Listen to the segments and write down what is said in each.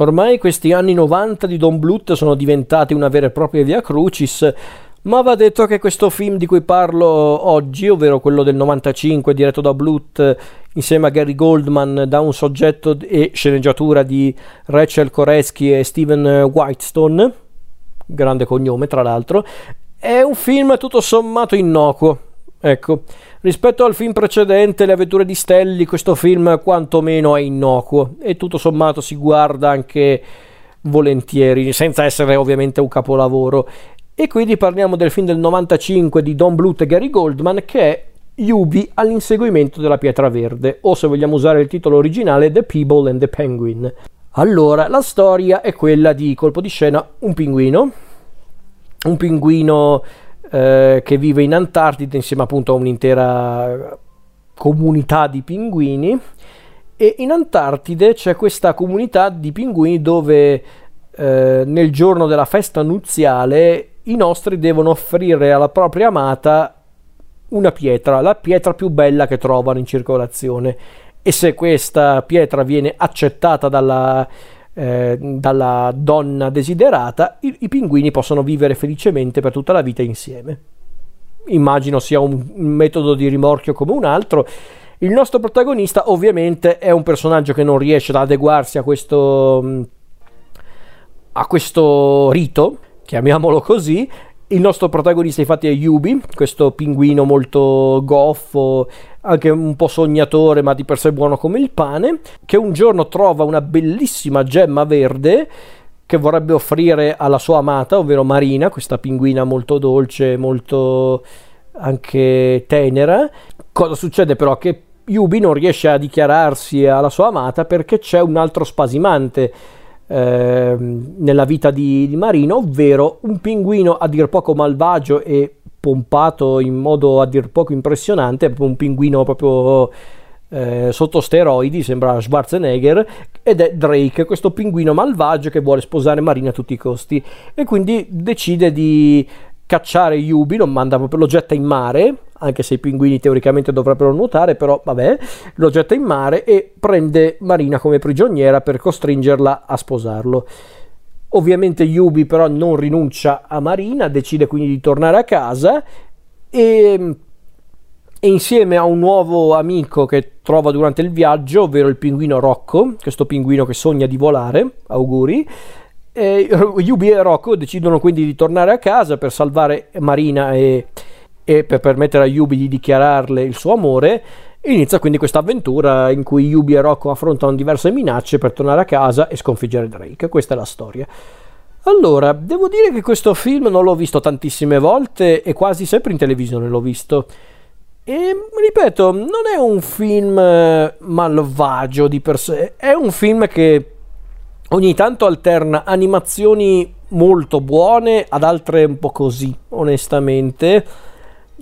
Ormai questi anni 90 di Don Bluth sono diventati una vera e propria via crucis, ma va detto che questo film di cui parlo oggi, ovvero quello del 95 diretto da Bluth insieme a Gary Goldman da un soggetto e sceneggiatura di Rachel Koreski e Steven Whitestone, grande cognome tra l'altro, è un film tutto sommato innocuo. Ecco, rispetto al film precedente, Le avventure di Stelli, questo film quantomeno è innocuo e tutto sommato si guarda anche volentieri, senza essere ovviamente un capolavoro. E quindi parliamo del film del 95 di Don Bluth e Gary Goldman che è Yubi all'inseguimento della pietra verde, o se vogliamo usare il titolo originale The People and the Penguin. Allora, la storia è quella di colpo di scena un pinguino, un pinguino eh, che vive in Antartide insieme appunto a un'intera comunità di pinguini. E in Antartide c'è questa comunità di pinguini dove eh, nel giorno della festa nuziale i nostri devono offrire alla propria amata una pietra, la pietra più bella che trovano in circolazione. E se questa pietra viene accettata dalla eh, dalla donna desiderata, i, i pinguini possono vivere felicemente per tutta la vita insieme. Immagino sia un, un metodo di rimorchio come un altro. Il nostro protagonista ovviamente è un personaggio che non riesce ad adeguarsi a questo, a questo rito, chiamiamolo così, il nostro protagonista infatti è Yubi, questo pinguino molto goffo, anche un po' sognatore ma di per sé buono come il pane, che un giorno trova una bellissima gemma verde che vorrebbe offrire alla sua amata, ovvero Marina, questa pinguina molto dolce, molto anche tenera. Cosa succede però? Che Yubi non riesce a dichiararsi alla sua amata perché c'è un altro spasimante eh, nella vita di, di Marina, ovvero un pinguino a dir poco malvagio e pompato in modo a dir poco impressionante, un pinguino proprio eh, sotto steroidi, sembra Schwarzenegger, ed è Drake, questo pinguino malvagio che vuole sposare Marina a tutti i costi e quindi decide di cacciare Yubi, lo manda proprio, lo getta in mare, anche se i pinguini teoricamente dovrebbero nuotare, però vabbè, lo getta in mare e prende Marina come prigioniera per costringerla a sposarlo. Ovviamente Yubi però non rinuncia a Marina, decide quindi di tornare a casa e, e, insieme a un nuovo amico che trova durante il viaggio, ovvero il pinguino Rocco, questo pinguino che sogna di volare, auguri, e Yubi e Rocco decidono quindi di tornare a casa per salvare Marina e, e per permettere a Yubi di dichiararle il suo amore Inizia quindi questa avventura in cui Yubi e Rocco affrontano diverse minacce per tornare a casa e sconfiggere Drake. Questa è la storia. Allora, devo dire che questo film non l'ho visto tantissime volte e quasi sempre in televisione l'ho visto. E ripeto, non è un film eh, malvagio di per sé, è un film che ogni tanto alterna animazioni molto buone ad altre un po' così, onestamente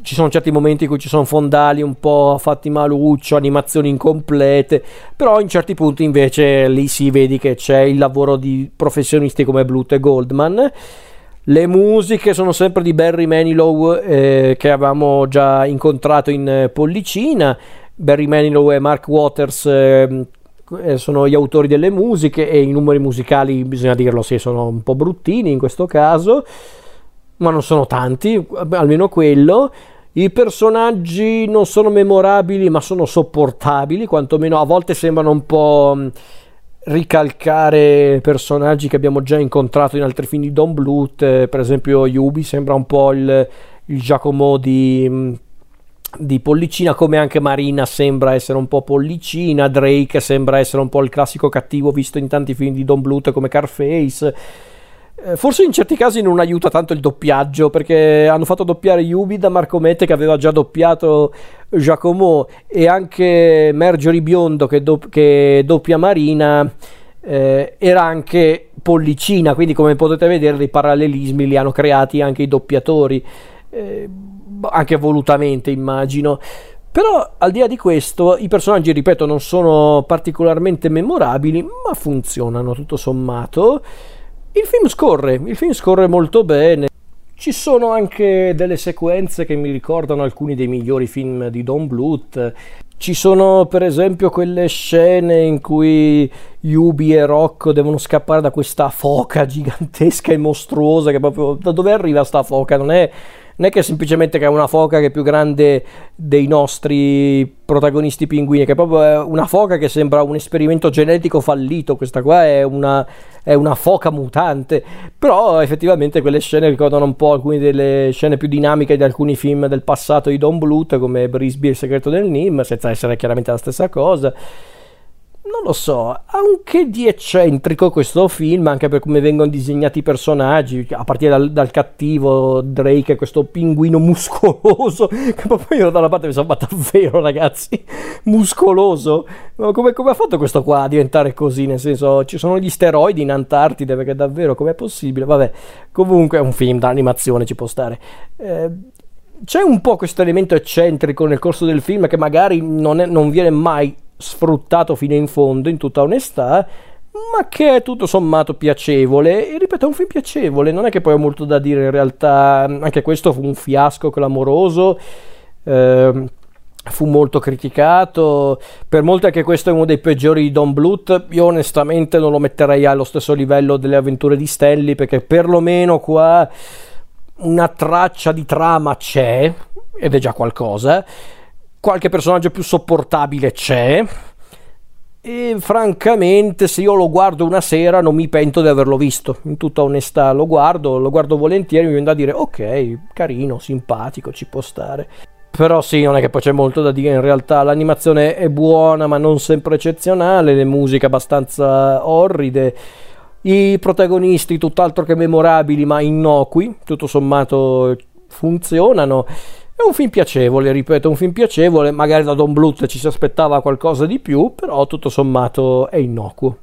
ci sono certi momenti in cui ci sono fondali un po' fatti maluccio, animazioni incomplete, però in certi punti invece lì si vede che c'è il lavoro di professionisti come Bluth e Goldman. Le musiche sono sempre di Barry Manilow eh, che avevamo già incontrato in Pollicina. Barry Manilow e Mark Waters eh, eh sono gli autori delle musiche e i numeri musicali, bisogna dirlo, sì, sono un po' bruttini in questo caso ma non sono tanti, almeno quello. I personaggi non sono memorabili, ma sono sopportabili, quantomeno a volte sembrano un po' mm, ricalcare personaggi che abbiamo già incontrato in altri film di Don Bluth, eh, per esempio Yubi sembra un po' il, il Giacomo di, mm, di Pollicina, come anche Marina sembra essere un po' Pollicina, Drake sembra essere un po' il classico cattivo visto in tanti film di Don Bluth come Carface forse in certi casi non aiuta tanto il doppiaggio perché hanno fatto doppiare Yubi da Marco Mette che aveva già doppiato Giacomo e anche Marjorie Biondo che, do- che doppia Marina eh, era anche pollicina. Quindi come potete vedere dei parallelismi li hanno creati anche i doppiatori eh, anche volutamente immagino. Però al di là di questo i personaggi ripeto non sono particolarmente memorabili ma funzionano tutto sommato il film scorre, il film scorre molto bene. Ci sono anche delle sequenze che mi ricordano alcuni dei migliori film di Don Bluth. Ci sono per esempio quelle scene in cui Yubi e Rocco devono scappare da questa foca gigantesca e mostruosa che proprio da dove arriva sta foca? Non è non è che semplicemente che è una foca che è più grande dei nostri protagonisti pinguini, che è proprio una foca che sembra un esperimento genetico fallito, questa qua è una, è una foca mutante, però effettivamente quelle scene ricordano un po' alcune delle scene più dinamiche di alcuni film del passato di Don Bluth, come Brisby e il segreto del Nim, senza essere chiaramente la stessa cosa non lo so, anche di eccentrico questo film, anche per come vengono disegnati i personaggi, a partire dal, dal cattivo Drake, questo pinguino muscoloso, che proprio io da una parte mi sono ma davvero ragazzi, muscoloso, come, come, ha fatto questo qua a diventare così, nel senso ci sono gli steroidi in Antartide, perché davvero com'è possibile? Vabbè, comunque è un film d'animazione, ci può stare. Eh, c'è un po' questo elemento eccentrico nel corso del film che magari non, è, non viene mai sfruttato fino in fondo, in tutta onestà, ma che è tutto sommato piacevole. E ripeto, è un film piacevole, non è che poi ho molto da dire in realtà, anche questo fu un fiasco clamoroso. Eh, fu molto criticato. Per molti anche questo è uno dei peggiori di Don Bluth. Io onestamente non lo metterei allo stesso livello delle avventure di Stanley, perché perlomeno qua una traccia di trama c'è, ed è già qualcosa qualche personaggio più sopportabile c'è. E francamente, se io lo guardo una sera, non mi pento di averlo visto. In tutta onestà, lo guardo, lo guardo volentieri. Mi viene da dire: Ok, carino, simpatico, ci può stare. Però sì, non è che poi c'è molto da dire. In realtà, l'animazione è buona, ma non sempre eccezionale. Le musiche abbastanza orride. I protagonisti, tutt'altro che memorabili, ma innocui. Tutto sommato funzionano. È un film piacevole, ripeto, un film piacevole, magari da Don Bluth ci si aspettava qualcosa di più, però tutto sommato è innocuo.